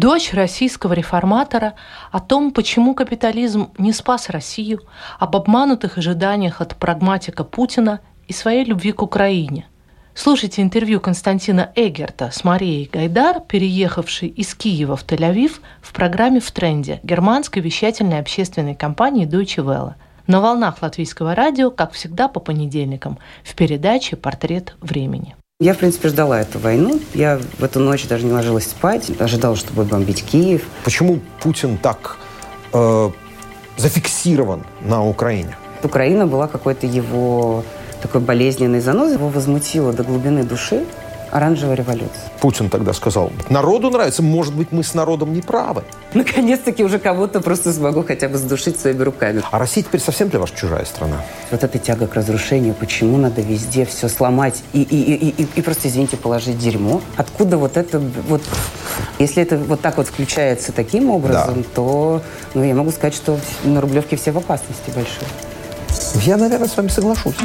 Дочь российского реформатора о том, почему капитализм не спас Россию, об обманутых ожиданиях от прагматика Путина и своей любви к Украине. Слушайте интервью Константина Эгерта с Марией Гайдар, переехавшей из Киева в Тель-Авив в программе «В тренде» германской вещательной общественной компании Deutsche Welle на волнах латвийского радио, как всегда по понедельникам, в передаче «Портрет времени». Я, в принципе, ждала эту войну. Я в эту ночь даже не ложилась спать. Ожидала, что будет бомбить Киев. Почему Путин так э, зафиксирован на Украине? Украина была какой-то его такой болезненной занозой. Его возмутило до глубины души оранжевая революция. Путин тогда сказал, народу нравится, может быть, мы с народом не правы. Наконец-таки уже кого-то просто смогу хотя бы сдушить своими руками. А Россия теперь совсем для вас чужая страна? Вот эта тяга к разрушению, почему надо везде все сломать и, и, и, и, и просто, извините, положить дерьмо? Откуда вот это вот... Если это вот так вот включается таким образом, да. то ну, я могу сказать, что на Рублевке все в опасности большой. Я, наверное, с вами соглашусь.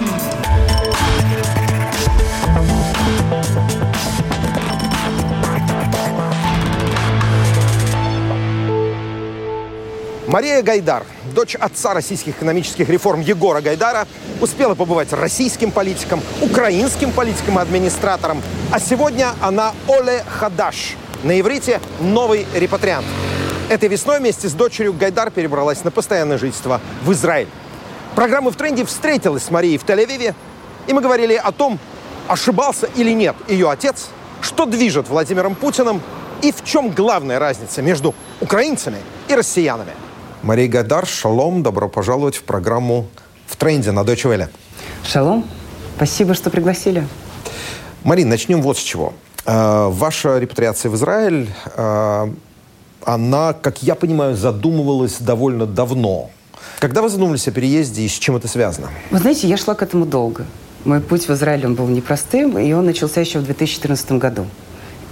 Мария Гайдар, дочь отца российских экономических реформ Егора Гайдара, успела побывать российским политиком, украинским политиком и администратором. А сегодня она Оле Хадаш. На иврите «новый репатриант». Этой весной вместе с дочерью Гайдар перебралась на постоянное жительство в Израиль. Программа «В тренде» встретилась с Марией в Тель-Авиве, и мы говорили о том, ошибался или нет ее отец, что движет Владимиром Путиным и в чем главная разница между украинцами и россиянами – Мария Гайдар, шалом, добро пожаловать в программу «В тренде» на Deutsche Welle. Шалом, спасибо, что пригласили. Марин, начнем вот с чего. Э, ваша репатриация в Израиль, э, она, как я понимаю, задумывалась довольно давно. Когда вы задумались о переезде и с чем это связано? Вы знаете, я шла к этому долго. Мой путь в Израиль он был непростым, и он начался еще в 2014 году.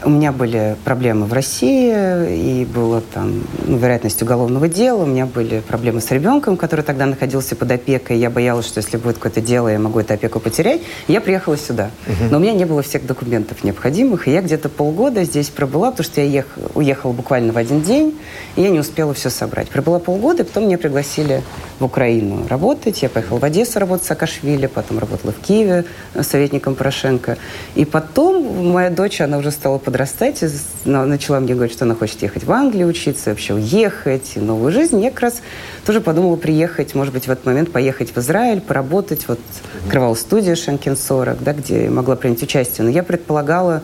У меня были проблемы в России, и было там ну, вероятность уголовного дела. У меня были проблемы с ребенком, который тогда находился под опекой. Я боялась, что если будет какое-то дело, я могу эту опеку потерять. Я приехала сюда. Угу. Но у меня не было всех документов необходимых. И я где-то полгода здесь пробыла, потому что я ехала, уехала буквально в один день, и я не успела все собрать. Пробыла полгода, и потом меня пригласили в Украину работать. Я поехала в Одессу работать с Саакашвили, потом работала в Киеве советником Порошенко. И потом моя дочь, она уже стала подрастать, начала мне говорить, что она хочет ехать в Англию учиться, вообще уехать, новую жизнь. Я как раз тоже подумала приехать, может быть, в этот момент поехать в Израиль, поработать. Вот открывала студию Шенкин 40, да, где могла принять участие. Но я предполагала,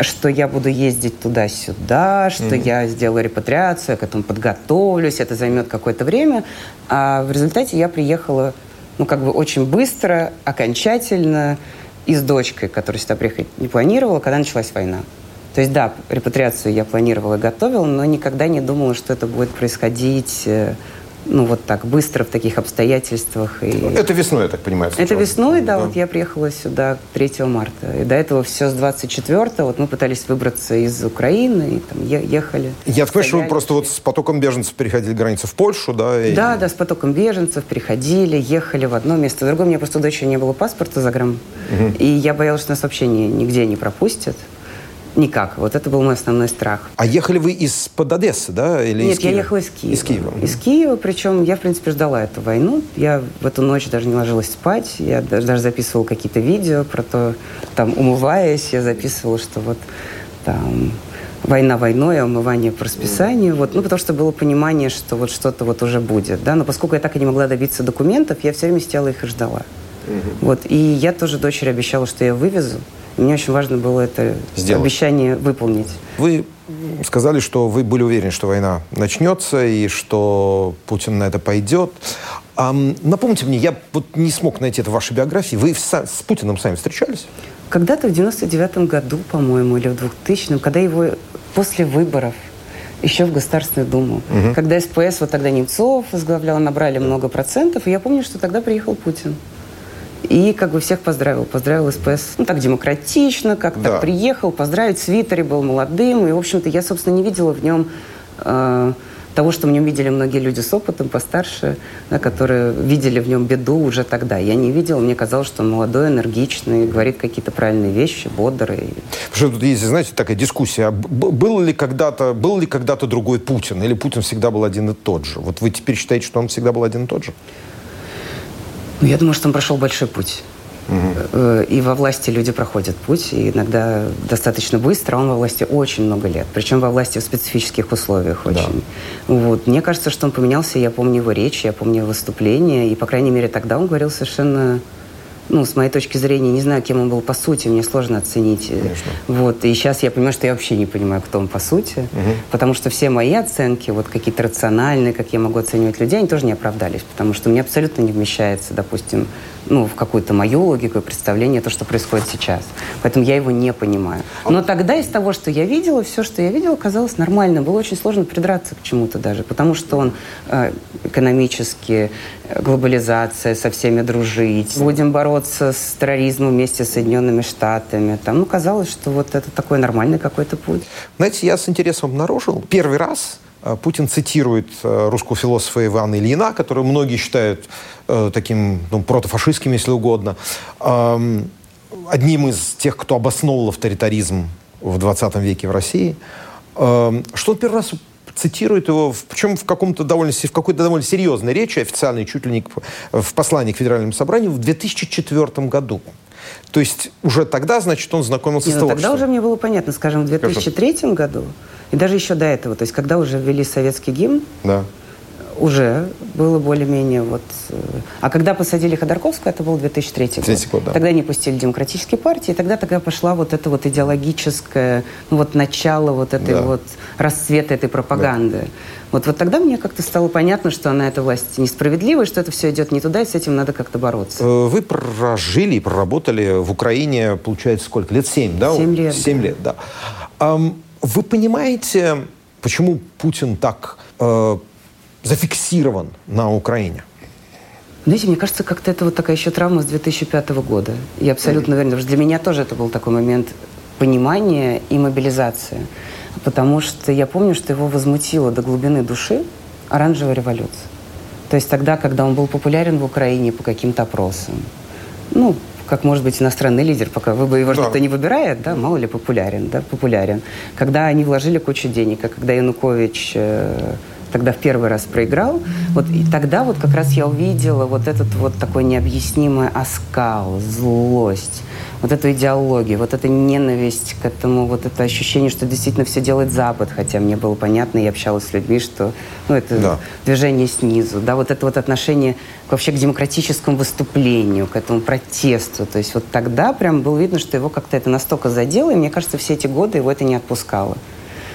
что я буду ездить туда-сюда, что mm-hmm. я сделаю репатриацию, я к этому подготовлюсь, это займет какое-то время. А в результате я приехала, ну, как бы очень быстро, окончательно, и с дочкой, которая сюда приехать не планировала, когда началась война. То есть, да, репатриацию я планировала и готовила, но никогда не думала, что это будет происходить э, ну, вот так быстро в таких обстоятельствах. И... Это весной, я так понимаю. Это весной, да, да, вот я приехала сюда 3 марта. И до этого все с 24 вот мы пытались выбраться из Украины, и там ехали. Я понимаю, что вы просто вот с потоком беженцев переходили границу в Польшу, да? И... Да, да, с потоком беженцев переходили, ехали в одно место, в другое. У меня просто дочери не было паспорта за грамм, угу. и я боялась, что нас вообще ни, нигде не пропустят. Никак. Вот это был мой основной страх. А ехали вы из-под Одессы, да? Или Нет, из Киева? я ехала из Киева. Из Киева. Из Киева, причем я, в принципе, ждала эту войну. Я в эту ночь даже не ложилась спать. Я даже, записывала какие-то видео про то, там, умываясь, я записывала, что вот там война войной, а умывание по расписанию. Вот, ну, потому что было понимание, что вот что-то вот уже будет. Да? Но поскольку я так и не могла добиться документов, я все время сидела их и ждала. Угу. Вот, и я тоже дочери обещала, что я вывезу. Мне очень важно было это Сделать. обещание выполнить. Вы сказали, что вы были уверены, что война начнется и что Путин на это пойдет. А, напомните мне, я вот не смог найти это в вашей биографии. Вы с, Путиным сами встречались? Когда-то в 99 году, по-моему, или в 2000-м, когда его после выборов Еще в Государственную Думу. Угу. Когда СПС, вот тогда Немцов возглавлял, набрали много процентов, и я помню, что тогда приехал Путин. И как бы всех поздравил. Поздравил СПС. Ну, так демократично, как да. приехал, поздравить. В свитере был молодым. И, в общем-то, я, собственно, не видела в нем э, того, что в нем видели многие люди с опытом, постарше, да, которые видели в нем беду уже тогда. Я не видела, мне казалось, что он молодой, энергичный, говорит какие-то правильные вещи, бодрый. Потому что тут есть, знаете, такая дискуссия. А был ли когда-то был ли когда-то другой Путин? Или Путин всегда был один и тот же? Вот вы теперь считаете, что он всегда был один и тот же? Ну, я думаю, что он прошел большой путь. Угу. И во власти люди проходят путь, и иногда достаточно быстро. Он во власти очень много лет, причем во власти в специфических условиях очень. Да. Вот. Мне кажется, что он поменялся, я помню его речь, я помню его выступление, и, по крайней мере, тогда он говорил совершенно ну, с моей точки зрения, не знаю, кем он был по сути, мне сложно оценить. Конечно. Вот, и сейчас я понимаю, что я вообще не понимаю, кто он по сути, угу. потому что все мои оценки, вот какие-то рациональные, как я могу оценивать людей, они тоже не оправдались, потому что мне абсолютно не вмещается, допустим, ну, в какую-то мою логику и представление, то, что происходит сейчас. Поэтому я его не понимаю. Но тогда из того, что я видела, все, что я видела, казалось нормально. Было очень сложно придраться к чему-то даже, потому что он э, экономически, э, глобализация, со всеми дружить, будем бороться с терроризмом вместе с Соединенными Штатами. Там, ну, казалось, что вот это такой нормальный какой-то путь. Знаете, я с интересом обнаружил, первый раз Э, Путин цитирует э, русского философа Ивана Ильина, которого многие считают э, таким ну, протофашистским, если угодно, одним из тех, кто обосновал авторитаризм в 20 веке в России, что он первый раз цитирует его, в, причем в, каком-то довольно, в какой-то довольно серьезной речи, официальной, чуть ли не в послании к Федеральному собранию в 2004 году. То есть уже тогда, значит, он знакомился Нет, с ну, Тогда уже мне было понятно, скажем, в 2003 Хорошо. году и даже еще до этого, то есть когда уже ввели советский гимн, да. Уже было более-менее вот... Э, а когда посадили Ходорковского, это был 2003 год. год да. Тогда не пустили демократические партии, и тогда тогда пошла вот эта вот идеологическая, ну вот начало вот этой да. вот расцвета этой пропаганды. Да. Вот, вот тогда мне как-то стало понятно, что она, эта власть несправедливая, что это все идет не туда, и с этим надо как-то бороться. Э, вы прожили, проработали в Украине, получается, сколько? Лет семь, да? Семь лет. Семь лет, да. Вы понимаете, почему Путин так э, зафиксирован на Украине? Знаете, мне кажется, как-то это вот такая еще травма с 2005 года. Я абсолютно уверена, потому что для меня тоже это был такой момент понимания и мобилизации. Потому что я помню, что его возмутило до глубины души оранжевая революция. То есть тогда, когда он был популярен в Украине по каким-то опросам. Ну, как может быть иностранный лидер, пока вы бы его да. что-то не выбирает, да, мало ли популярен, да, популярен. Когда они вложили кучу денег, а когда Янукович э, тогда в первый раз проиграл, вот и тогда вот как раз я увидела вот этот вот такой необъяснимый оскал, злость, вот эту идеологию, вот эта ненависть к этому, вот это ощущение, что действительно все делает Запад, хотя мне было понятно, я общалась с людьми, что ну, это да. движение снизу, да, вот это вот отношение вообще к демократическому выступлению, к этому протесту, то есть вот тогда прям было видно, что его как-то это настолько задело, и мне кажется, все эти годы его это не отпускало.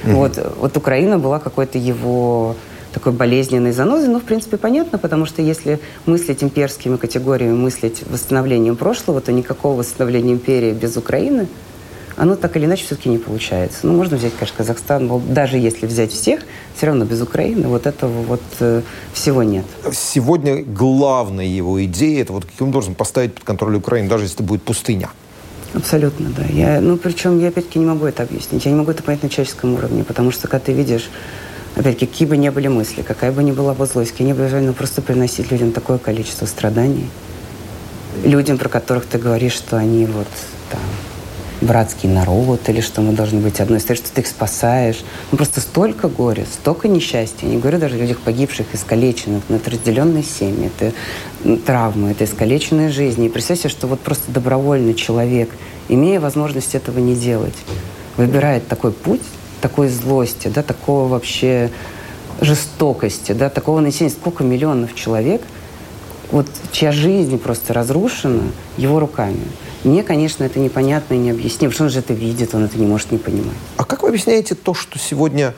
Mm-hmm. Вот, вот Украина была какой-то его такой болезненной занозой, но, в принципе, понятно, потому что если мыслить имперскими категориями, мыслить восстановлением прошлого, то никакого восстановления империи без Украины, оно так или иначе все-таки не получается. Ну, можно взять, конечно, Казахстан, но даже если взять всех, все равно без Украины вот этого вот э, всего нет. Сегодня главная его идея – это вот каким образом поставить под контроль Украину, даже если это будет пустыня. Абсолютно, да. Я, ну, причем я, опять-таки, не могу это объяснить. Я не могу это понять на человеческом уровне, потому что, когда ты видишь опять какие бы ни были мысли, какая бы ни была бы злость, какие ни были желания, просто приносить людям такое количество страданий. Людям, про которых ты говоришь, что они вот там братский народ, или что мы должны быть одной стороной, что ты их спасаешь. Ну, просто столько горя, столько несчастья. Не говорю даже о людях погибших, искалеченных, но это разделенные семьи, это травмы, это искалеченные жизни. И представь себе, что вот просто добровольный человек, имея возможность этого не делать, выбирает такой путь, такой злости, да, такого вообще жестокости, да, такого насилия. Сколько миллионов человек, вот, чья жизнь просто разрушена его руками. Мне, конечно, это непонятно и необъяснимо, потому что он же это видит, он это не может не понимать. А как вы объясняете то, что сегодня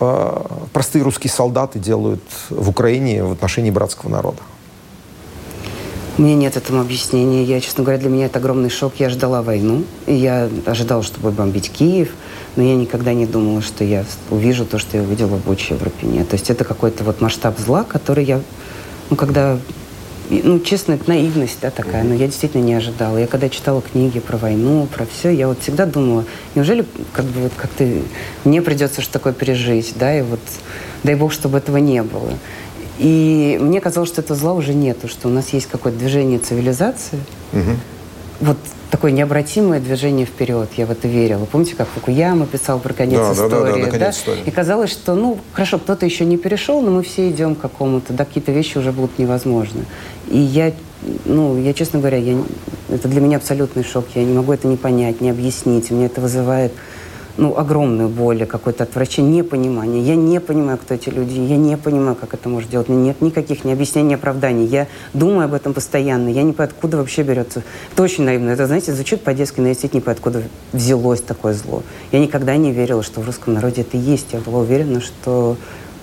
э, простые русские солдаты делают в Украине в отношении братского народа? У меня нет этому объяснения. Я, честно говоря, для меня это огромный шок. Я ждала войну, и я ожидала, что будет бомбить Киев. но я никогда не думала, что я увижу то, что я увидела в Буче в Рапине. То есть это какой-то вот масштаб зла, который я, ну, когда ну, честно, это наивность, да, такая, но я действительно не ожидала. Я когда читала книги про войну, про все, я вот всегда думала, неужели как бы вот как ты, мне придется что такое пережить, да, и вот дай бог, чтобы этого не было. И мне казалось, что этого зла уже нету, что у нас есть какое-то движение цивилизации. Угу. Вот такое необратимое движение вперед. Я в это верила. Помните, как Фукуяма писал про конец да, истории? Да, да, да, да, конец истории. И казалось, что, ну, хорошо, кто-то еще не перешел, но мы все идем к какому-то, да, какие-то вещи уже будут невозможны. И я, ну, я, честно говоря, я, это для меня абсолютный шок. Я не могу это не понять, не объяснить. Мне это вызывает ну, огромную боль, какое-то отвращение, непонимание. Я не понимаю, кто эти люди, я не понимаю, как это может делать. Нет никаких ни объяснений, ни оправданий. Я думаю об этом постоянно. Я не понимаю, откуда вообще берется. Это очень наивно. Это, знаете, звучит по-детски, но я действительно не понимаю, откуда взялось такое зло. Я никогда не верила, что в русском народе это есть. Я была уверена, что,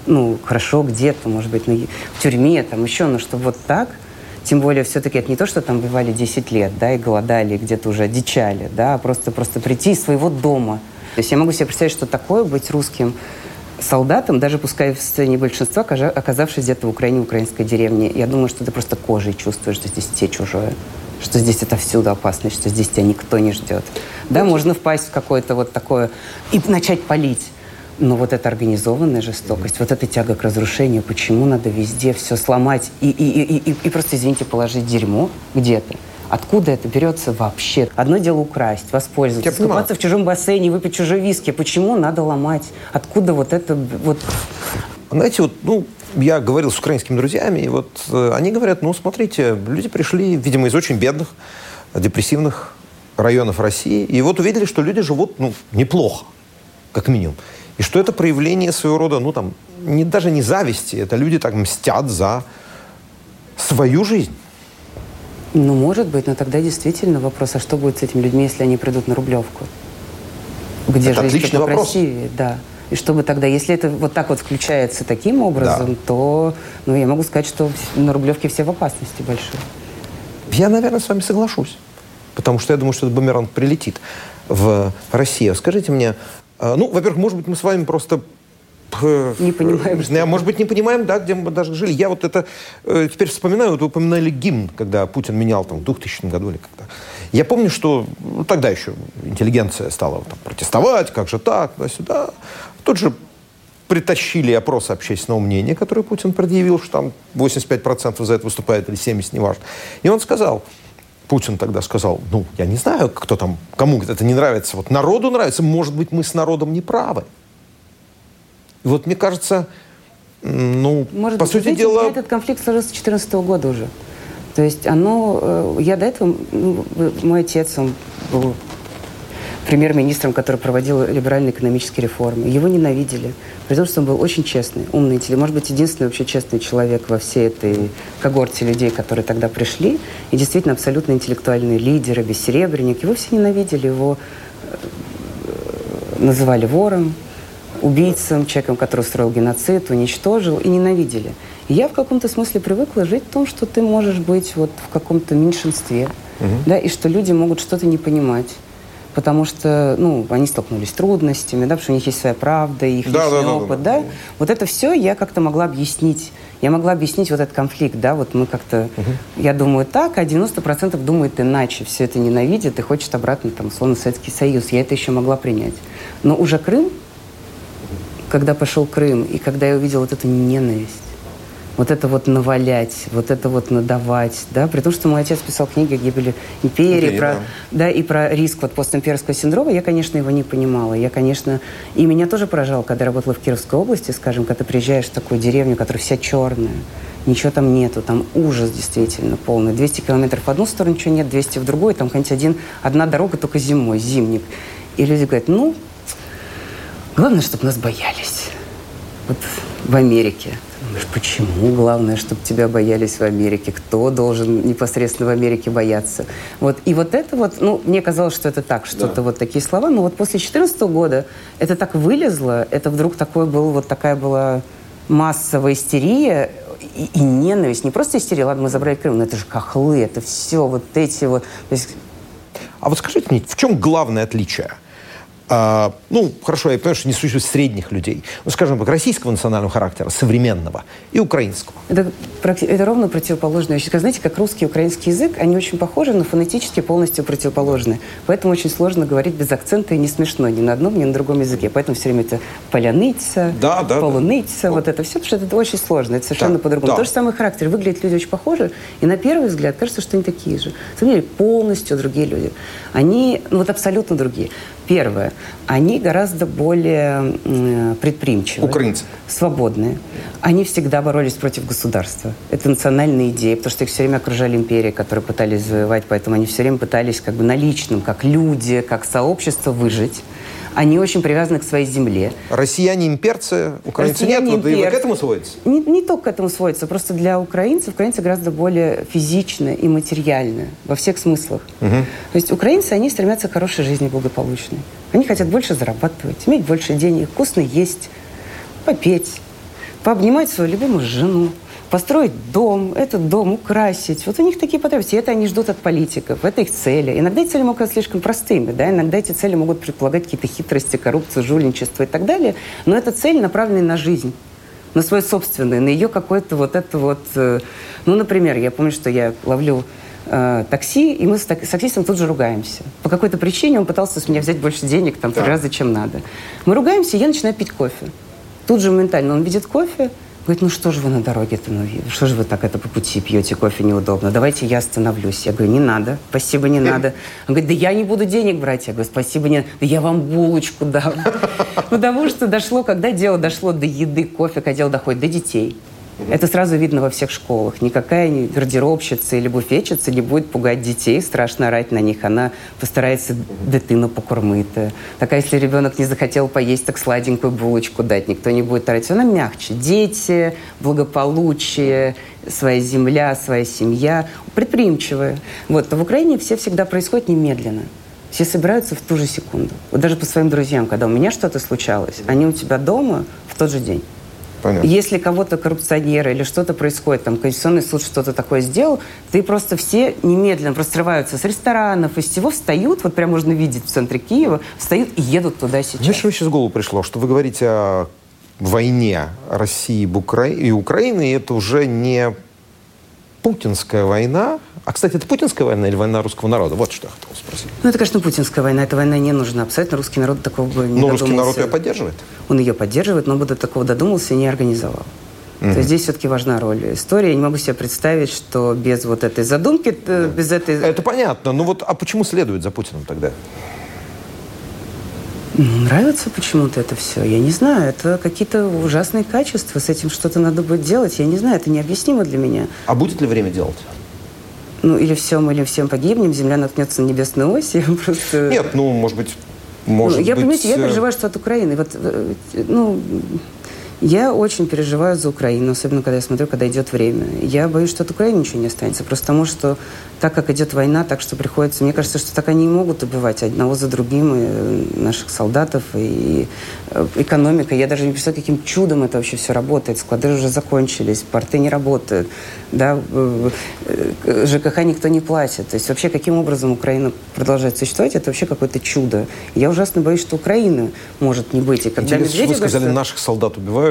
ну, хорошо где-то, может быть, в тюрьме, там еще, но что вот так – тем более, все-таки это не то, что там бывали 10 лет, да, и голодали, где-то уже одичали, да, а просто, просто прийти из своего дома – то есть я могу себе представить, что такое быть русским солдатом, даже пускай в состоянии большинства, оказавшись где-то в Украине, в украинской деревне. Я думаю, что ты просто кожей чувствуешь, что здесь те чужое что здесь это всюду опасность, что здесь тебя никто не ждет. Да, можно впасть в какое-то вот такое и начать палить. Но вот эта организованная жестокость, вот эта тяга к разрушению, почему надо везде все сломать и, и, и, и, и просто, извините, положить дерьмо где-то. Откуда это берется вообще? Одно дело украсть, воспользоваться, скупаться в чужом бассейне, выпить чужой виски. Почему надо ломать? Откуда вот это вот... Знаете, вот, ну, я говорил с украинскими друзьями, и вот э, они говорят, ну, смотрите, люди пришли, видимо, из очень бедных, депрессивных районов России, и вот увидели, что люди живут, ну, неплохо, как минимум. И что это проявление своего рода, ну, там, не, даже не зависти, это люди так мстят за свою жизнь. Ну, может быть, но тогда действительно вопрос, а что будет с этими людьми, если они придут на Рублевку? Где это жизнь отличный вопрос. красивее, да. И чтобы тогда, если это вот так вот включается таким образом, да. то, ну, я могу сказать, что на Рублевке все в опасности большой. Я, наверное, с вами соглашусь. Потому что я думаю, что этот бумеранг прилетит в Россию. Скажите мне, а, ну, во-первых, может быть, мы с вами просто не понимаем. Что... Может быть, не понимаем, да, где мы даже жили. Я вот это э, теперь вспоминаю, вот упоминали гимн, когда Путин менял там в 2000 году или когда. Я помню, что ну, тогда еще интеллигенция стала там, протестовать, как же так, туда-сюда. Тут же притащили опрос общественного мнения, который Путин предъявил, что там 85% за это выступает или 70%, неважно. И он сказал, Путин тогда сказал, ну, я не знаю, кто там, кому это не нравится. Вот народу нравится, может быть, мы с народом не правы. Вот мне кажется, ну, Может по быть, сути знаете, дела... Этот конфликт сложился с 2014 года уже. То есть оно... Э, я до этого... Ну, мой отец, он был премьер-министром, который проводил либеральные экономические реформы. Его ненавидели, при том, что он был очень честный, умный, интеллигентный, может быть, единственный вообще честный человек во всей этой когорте людей, которые тогда пришли, и действительно абсолютно интеллектуальные лидеры, бессеребренник. Его все ненавидели, его э, называли вором, убийцам, человеком, который устроил геноцид, уничтожил, и ненавидели. И я в каком-то смысле привыкла жить в том, что ты можешь быть вот в каком-то меньшинстве, угу. да, и что люди могут что-то не понимать. Потому что, ну, они столкнулись с трудностями, да, потому что у них есть своя правда, их да, личный да, опыт, да, да. да. Вот это все я как-то могла объяснить. Я могла объяснить вот этот конфликт, да, вот мы как-то, угу. я думаю так, а 90% думает иначе, все это ненавидит и хочет обратно, там, условно, Советский Союз. Я это еще могла принять. Но уже Крым, когда пошел Крым, и когда я увидела вот эту ненависть, вот это вот навалять, вот это вот надавать, да, при том, что мой отец писал книги о гибели империи, okay, про, да. да, и про риск вот постимперского синдрома, я, конечно, его не понимала. Я, конечно, и меня тоже поражало, когда я работала в Кировской области, скажем, когда ты приезжаешь в такую деревню, которая вся черная, ничего там нету, там ужас действительно полный. 200 километров в одну сторону, ничего нет, 200 в другую, там хоть один, одна дорога только зимой, зимник. И люди говорят, ну, Главное, чтобы нас боялись. Вот в Америке. Думаешь, почему главное, чтобы тебя боялись в Америке? Кто должен непосредственно в Америке бояться? Вот. И вот это вот, ну, мне казалось, что это так, что-то да. вот такие слова. Но вот после 2014 года это так вылезло, это вдруг такое было, вот такая была массовая истерия и, и ненависть. Не просто истерия, ладно, мы забрали Крым, но это же кохлы, это все вот эти вот... То есть... А вот скажите мне, в чем главное отличие? А, ну, хорошо, я понимаю, что не существует средних людей, ну, скажем так, российского национального характера, современного, и украинского. Это, это ровно противоположные вещи. Знаете, как русский и украинский язык, они очень похожи, но фонетически полностью противоположны. Поэтому очень сложно говорить без акцента и не смешно ни на одном, ни на другом языке. Поэтому все время это поляныца, да, да, полуныца, да. вот это все, потому что это очень сложно, это совершенно да, по-другому. Да. То же самое характер. Выглядят люди очень похожи, и на первый взгляд кажется, что они такие же. На самом деле полностью другие люди. Они, ну вот абсолютно другие. Первое, они гораздо более предприимчивые. Украинцы. Свободные. Они всегда боролись против государства. Это национальная идея, потому что их все время окружали империи, которые пытались завоевать, поэтому они все время пытались как бы на личном, как люди, как сообщество выжить. Они очень привязаны к своей земле. Россияне имперцы, украинцы Россияне нет, имперцы. и к этому сводится? Не, не только к этому сводится, просто для украинцев украинцы гораздо более физично и материально во всех смыслах. Угу. То есть украинцы, они стремятся к хорошей жизни благополучной. Они хотят больше зарабатывать, иметь больше денег, вкусно есть, попеть, пообнимать свою любимую жену, построить дом, этот дом украсить. Вот у них такие потребности. И это они ждут от политиков. Это их цели. Иногда эти цели могут быть слишком простыми. Да? Иногда эти цели могут предполагать какие-то хитрости, коррупцию, жульничество и так далее. Но это цель, направленная на жизнь на свой собственный, на ее какой-то вот это вот... Э, ну, например, я помню, что я ловлю э, такси, и мы с, так, с таксистом тут же ругаемся. По какой-то причине он пытался с меня взять больше денег, там, да. три раза, чем надо. Мы ругаемся, и я начинаю пить кофе. Тут же моментально он видит кофе, Говорит, ну что же вы на дороге-то, ну что же вы так это по пути пьете, кофе неудобно, давайте я остановлюсь. Я говорю, не надо, спасибо, не надо. Он говорит, да я не буду денег брать. Я говорю, спасибо, не надо. Да я вам булочку дам. Потому что дошло, когда дело дошло до еды, кофе, когда дело доходит до детей. Это сразу видно во всех школах. Никакая не гардеробщица или буфетчица не будет пугать детей, страшно орать на них. Она постарается дитину покормити. Так, а если ребенок не захотел поесть, так сладенькую булочку дать. Никто не будет орать. Она мягче. Дети, благополучие, своя земля, своя семья. Предприимчивые. Вот. То в Украине все всегда происходит немедленно. Все собираются в ту же секунду. Вот даже по своим друзьям, когда у меня что-то случалось, они у тебя дома в тот же день. Понятно. Если кого-то коррупционера или что-то происходит, там Конституционный суд что-то такое сделал, ты просто все немедленно прострываются с ресторанов, из всего встают, вот прям можно видеть в центре Киева, встают и едут туда сейчас. Знаешь, что сейчас в голову пришло? Что вы говорите о войне России и Украины, и это уже не путинская война. А, кстати, это путинская война или война русского народа? Вот что я хотел спросить. Ну, это, конечно, путинская война. Эта война не нужна. Абсолютно русский народ такого бы не Но русский народ ее поддерживает? Он ее поддерживает, но бы до такого додумался и не организовал. Mm-hmm. То есть здесь все-таки важна роль истории. Я не могу себе представить, что без вот этой задумки, да. без этой... Это понятно. Ну вот, а почему следует за Путиным тогда? Ну, нравится почему-то это все. Я не знаю, это какие-то ужасные качества. С этим что-то надо будет делать. Я не знаю, это необъяснимо для меня. А будет ли время делать? Ну, или всем, или всем погибнем, Земля наткнется на небесную ось, просто... Нет, ну, может быть, может ну, я, быть... Понимаете, я э, переживаю, что от Украины. Вот, э, ну, я очень переживаю за Украину, особенно когда я смотрю, когда идет время. Я боюсь, что от Украины ничего не останется. Просто потому, что так как идет война, так что приходится... Мне кажется, что так они и могут убивать одного за другим и э, наших солдатов, и э, экономика. Я даже не представляю, каким чудом это вообще все работает. Склады уже закончились, порты не работают, да, э, ЖКХ никто не платит. То есть вообще каким образом Украина продолжает существовать, это вообще какое-то чудо. Я ужасно боюсь, что Украины может не быть. И когда Интересно, Медведев вы сказали, говорит, наших солдат убивают,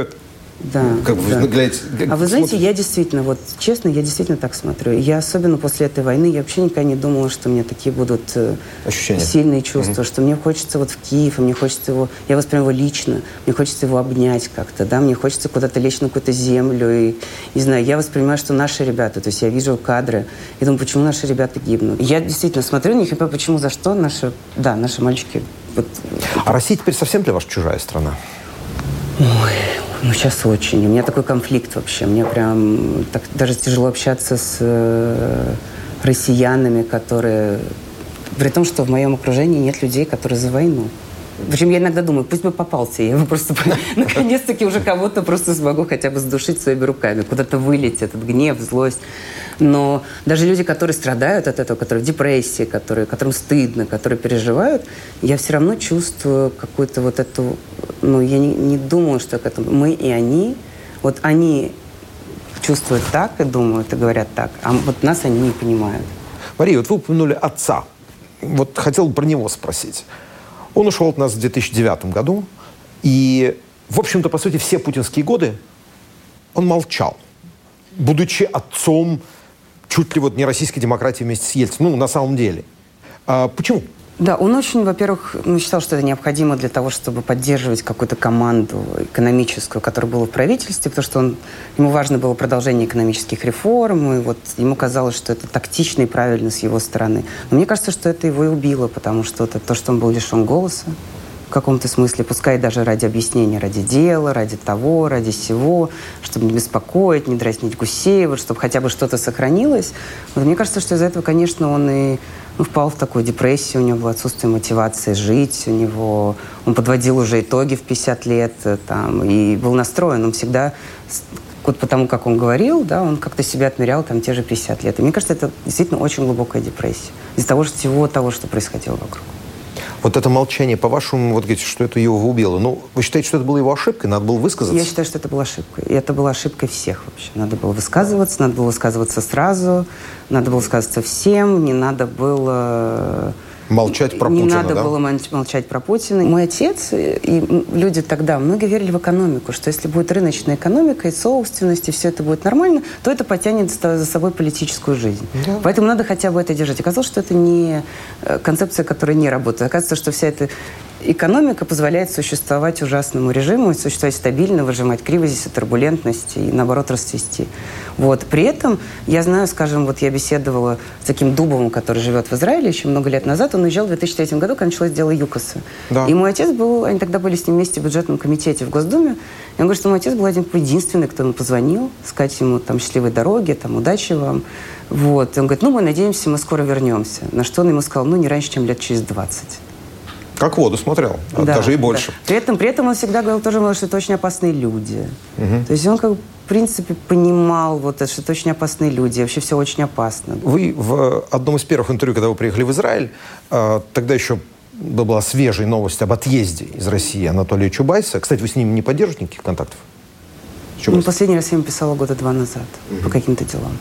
да. Как да. глядите, как а вы знаете, смотрите? я действительно, вот честно, я действительно так смотрю. Я особенно после этой войны, я вообще никогда не думала, что у меня такие будут э, Ощущения. сильные чувства, угу. что мне хочется вот в Киев, и мне хочется его, я воспринимаю его лично, мне хочется его обнять как-то, да, мне хочется куда-то лечь на какую-то землю, и, не знаю, я воспринимаю, что наши ребята, то есть я вижу кадры, и думаю, почему наши ребята гибнут. Я действительно смотрю на них и понимаю, почему, за что наши, да, наши мальчики. Вот. А Россия теперь совсем для вас чужая страна? Ой, ну, сейчас очень. У меня такой конфликт вообще. Мне прям так даже тяжело общаться с э, россиянами, которые... При том, что в моем окружении нет людей, которые за войну. Причем я иногда думаю, пусть бы попался, я бы просто наконец-таки уже кого-то просто смогу хотя бы сдушить своими руками, куда-то вылить этот гнев, злость. Но даже люди, которые страдают от этого, которые в депрессии, которые, которым стыдно, которые переживают, я все равно чувствую какую-то вот эту... Ну, я не, не думаю, что к этому... Мы и они, вот они чувствуют так и думают, и говорят так, а вот нас они не понимают. Мария, вот вы упомянули отца. Вот хотел про него спросить. Он ушел от нас в 2009 году. И, в общем-то, по сути, все путинские годы он молчал, будучи отцом чуть ли вот не российской демократии вместе с Ельцином. Ну, на самом деле. А почему? Да, он очень, во-первых, ну, считал, что это необходимо для того, чтобы поддерживать какую-то команду экономическую, которая была в правительстве, потому что он, ему важно было продолжение экономических реформ, и вот ему казалось, что это тактично и правильно с его стороны. Но мне кажется, что это его и убило, потому что это то, что он был лишен голоса в каком-то смысле, пускай даже ради объяснения, ради дела, ради того, ради всего, чтобы не беспокоить, не дразнить Гусеева, чтобы хотя бы что-то сохранилось. Вот мне кажется, что из-за этого, конечно, он и ну, впал в такую депрессию, у него было отсутствие мотивации жить, у него он подводил уже итоги в 50 лет э, там, и был настроен, он всегда вот потому, как он говорил, да, он как-то себя отмерял там те же 50 лет. И мне кажется, это действительно очень глубокая депрессия из-за того, всего того, что происходило вокруг. Вот это молчание, по-вашему, вот говорите, что это его убило. Ну, вы считаете, что это была его ошибкой? Надо было высказаться? Я считаю, что это была ошибкой. И это была ошибкой всех вообще. Надо было высказываться, надо было высказываться сразу, надо было высказываться всем, не надо было Молчать про не Путина, надо да? было молчать про Путина. Мой отец и люди тогда многие верили в экономику, что если будет рыночная экономика и собственность, и все это будет нормально, то это потянет за собой политическую жизнь. Да. Поэтому надо хотя бы это держать. Оказалось, что это не э, концепция, которая не работает. Оказывается, что вся эта экономика позволяет существовать ужасному режиму, существовать стабильно, выжимать кривозисы, турбулентности и, наоборот, расцвести. Вот. При этом я знаю, скажем, вот я беседовала с таким Дубовым, который живет в Израиле еще много лет назад. Он уезжал в 2003 году, когда началось дело ЮКОСа. Да. И мой отец был, они тогда были с ним вместе в бюджетном комитете в Госдуме. И он говорит, что мой отец был один единственный, кто ему позвонил, сказать ему там счастливой дороги, там удачи вам. Вот. И он говорит, ну мы надеемся, мы скоро вернемся. На что он ему сказал, ну не раньше, чем лет через 20. Как воду смотрел, а да, даже и больше. Да. При, этом, при этом он всегда говорил тоже, что это очень опасные люди. Угу. То есть он как бы в принципе, понимал, вот, что это очень опасные люди, вообще все очень опасно. Вы в одном из первых интервью, когда вы приехали в Израиль, а, тогда еще была свежая новость об отъезде из России Анатолия Чубайса. Кстати, вы с ним не поддерживаете никаких контактов? Ну, последний раз я ему писала года два назад угу. по каким-то делам.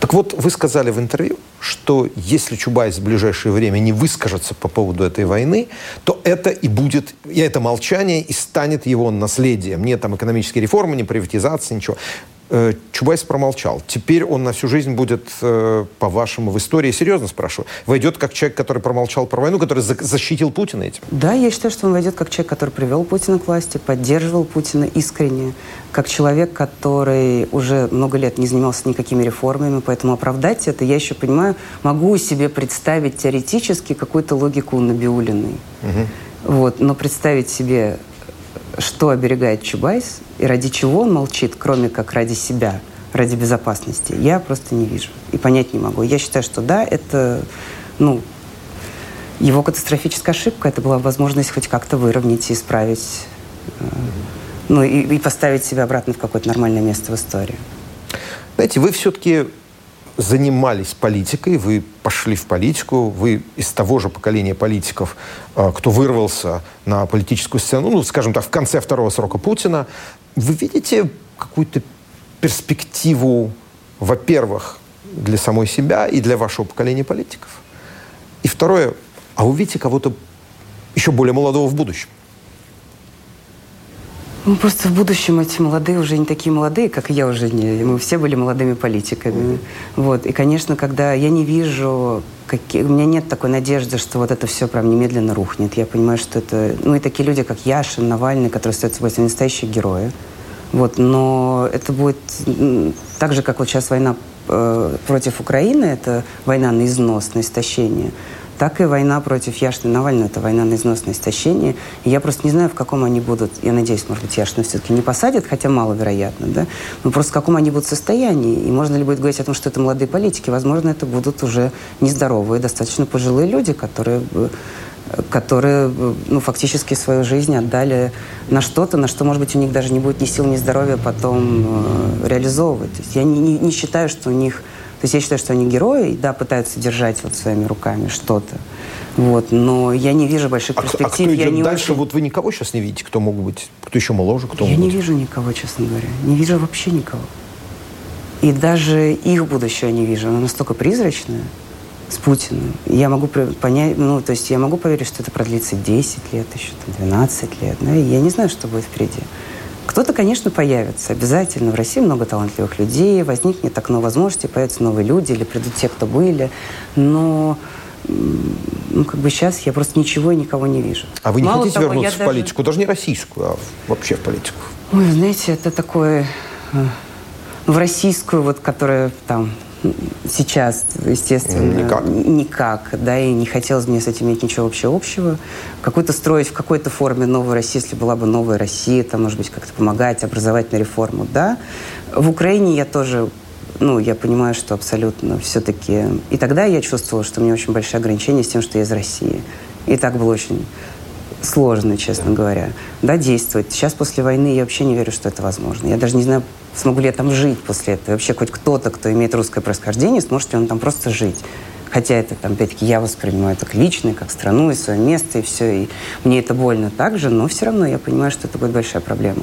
Так вот, вы сказали в интервью, что если Чубайс в ближайшее время не выскажется по поводу этой войны, то это и будет, и это молчание и станет его наследием. Нет там экономической реформы, ни приватизации, ничего. Э, Чубайс промолчал. Теперь он на всю жизнь будет, э, по-вашему, в истории, серьезно спрашиваю, войдет как человек, который промолчал про войну, который защитил Путина этим? Да, я считаю, что он войдет как человек, который привел Путина к власти, поддерживал Путина искренне, как человек, который уже много лет не занимался никакими реформами, поэтому оправдать это, я еще понимаю, могу себе представить теоретически какую-то логику Набиулиной. Угу. Вот, но представить себе что оберегает Чубайс и ради чего он молчит, кроме как ради себя, ради безопасности, я просто не вижу и понять не могу. Я считаю, что да, это, ну, его катастрофическая ошибка, это была возможность хоть как-то выровнять и исправить, э, ну, и, и поставить себя обратно в какое-то нормальное место в истории. Знаете, вы все-таки занимались политикой, вы пошли в политику, вы из того же поколения политиков, а, кто вырвался на политическую сцену, ну, скажем так, в конце второго срока Путина. Вы видите какую-то перспективу, во-первых, для самой себя и для вашего поколения политиков? И второе, а вы видите кого-то еще более молодого в будущем? Ну, просто в будущем эти молодые уже не такие молодые, как и я уже не. Мы все были молодыми политиками. Вот. И, конечно, когда я не вижу, какие, у меня нет такой надежды, что вот это все прям немедленно рухнет. Я понимаю, что это... Ну, и такие люди, как Яшин, Навальный, которые стоят собой настоящие герои. Вот. Но это будет так же, как вот сейчас война э, против Украины, это война на износ, на истощение так и война против Яшны Навального. Это война на износное истощение. И я просто не знаю, в каком они будут... Я надеюсь, может быть, Яшину все-таки не посадят, хотя маловероятно, да? Но просто в каком они будут состоянии. И можно ли будет говорить о том, что это молодые политики? Возможно, это будут уже нездоровые, достаточно пожилые люди, которые которые ну, фактически свою жизнь отдали на что-то, на что, может быть, у них даже не будет ни сил, ни здоровья потом э, реализовывать. То есть я не, не, не считаю, что у них то есть я считаю, что они герои, да, пытаются держать вот своими руками что-то. Вот, но я не вижу больших а, перспектив. А кто идет я не дальше? Очень... Вот вы никого сейчас не видите, кто мог быть, кто еще моложе, кто Я не быть? вижу никого, честно говоря. Не вижу вообще никого. И даже их будущее не вижу. Оно настолько призрачное. с Путиным. Я могу понять, ну, то есть я могу поверить, что это продлится 10 лет, еще 12 лет. Да? Я не знаю, что будет впереди. Кто-то, конечно, появится. Обязательно. В России много талантливых людей, возникнет окно возможностей, появятся новые люди или придут те, кто были. Но ну, как бы сейчас я просто ничего и никого не вижу. А вы не Мало хотите того, вернуться в даже... политику? Даже не российскую, а вообще в политику? Ой, знаете, это такое... Э, в российскую, вот, которая там сейчас, естественно, никак. никак, да, и не хотелось мне с этим иметь ничего вообще общего. Какой-то строить в какой-то форме новую Россию, если была бы новая Россия, там, может быть, как-то помогать, образовательную реформу, да. В Украине я тоже ну, я понимаю, что абсолютно все-таки... И тогда я чувствовала, что у меня очень большие ограничения с тем, что я из России. И так было очень сложно, честно говоря, да, действовать. Сейчас после войны я вообще не верю, что это возможно. Я даже не знаю, смогу ли я там жить после этого. Вообще хоть кто-то, кто имеет русское происхождение, сможет ли он там просто жить. Хотя это, там, опять-таки, я воспринимаю как личное, как страну и свое место, и все. И мне это больно также, но все равно я понимаю, что это будет большая проблема.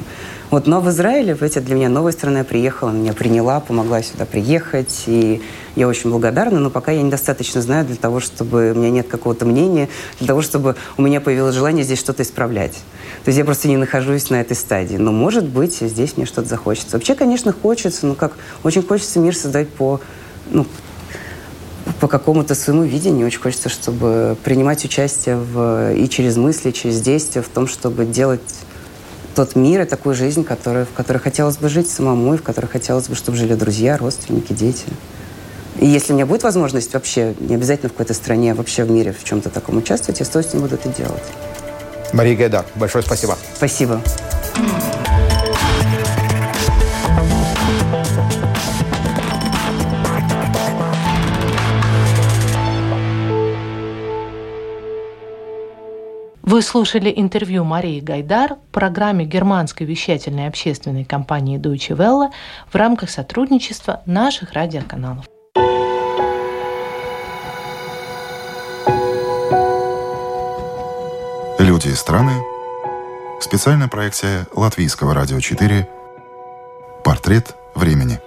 Вот, но в Израиле, это для меня новая страна, я приехала, меня приняла, помогла сюда приехать, и я очень благодарна, но пока я недостаточно знаю для того, чтобы у меня нет какого-то мнения, для того, чтобы у меня появилось желание здесь что-то исправлять. То есть я просто не нахожусь на этой стадии. Но, может быть, здесь мне что-то захочется. Вообще, конечно, хочется, но как очень хочется мир создать по, ну, по какому-то своему видению. Очень хочется, чтобы принимать участие в, и через мысли, и через действия в том, чтобы делать тот мир и такую жизнь, которая, в которой хотелось бы жить самому, и в которой хотелось бы, чтобы жили друзья, родственники, дети. И если у меня будет возможность вообще, не обязательно в какой-то стране, а вообще в мире в чем-то таком участвовать, я с удовольствием буду это делать. Мария Гайдар, большое спасибо. Спасибо. Вы слушали интервью Марии Гайдар в программе германской вещательной общественной компании Deutsche Welle в рамках сотрудничества наших радиоканалов. Люди и страны. Специальная проекция Латвийского радио 4. Портрет времени.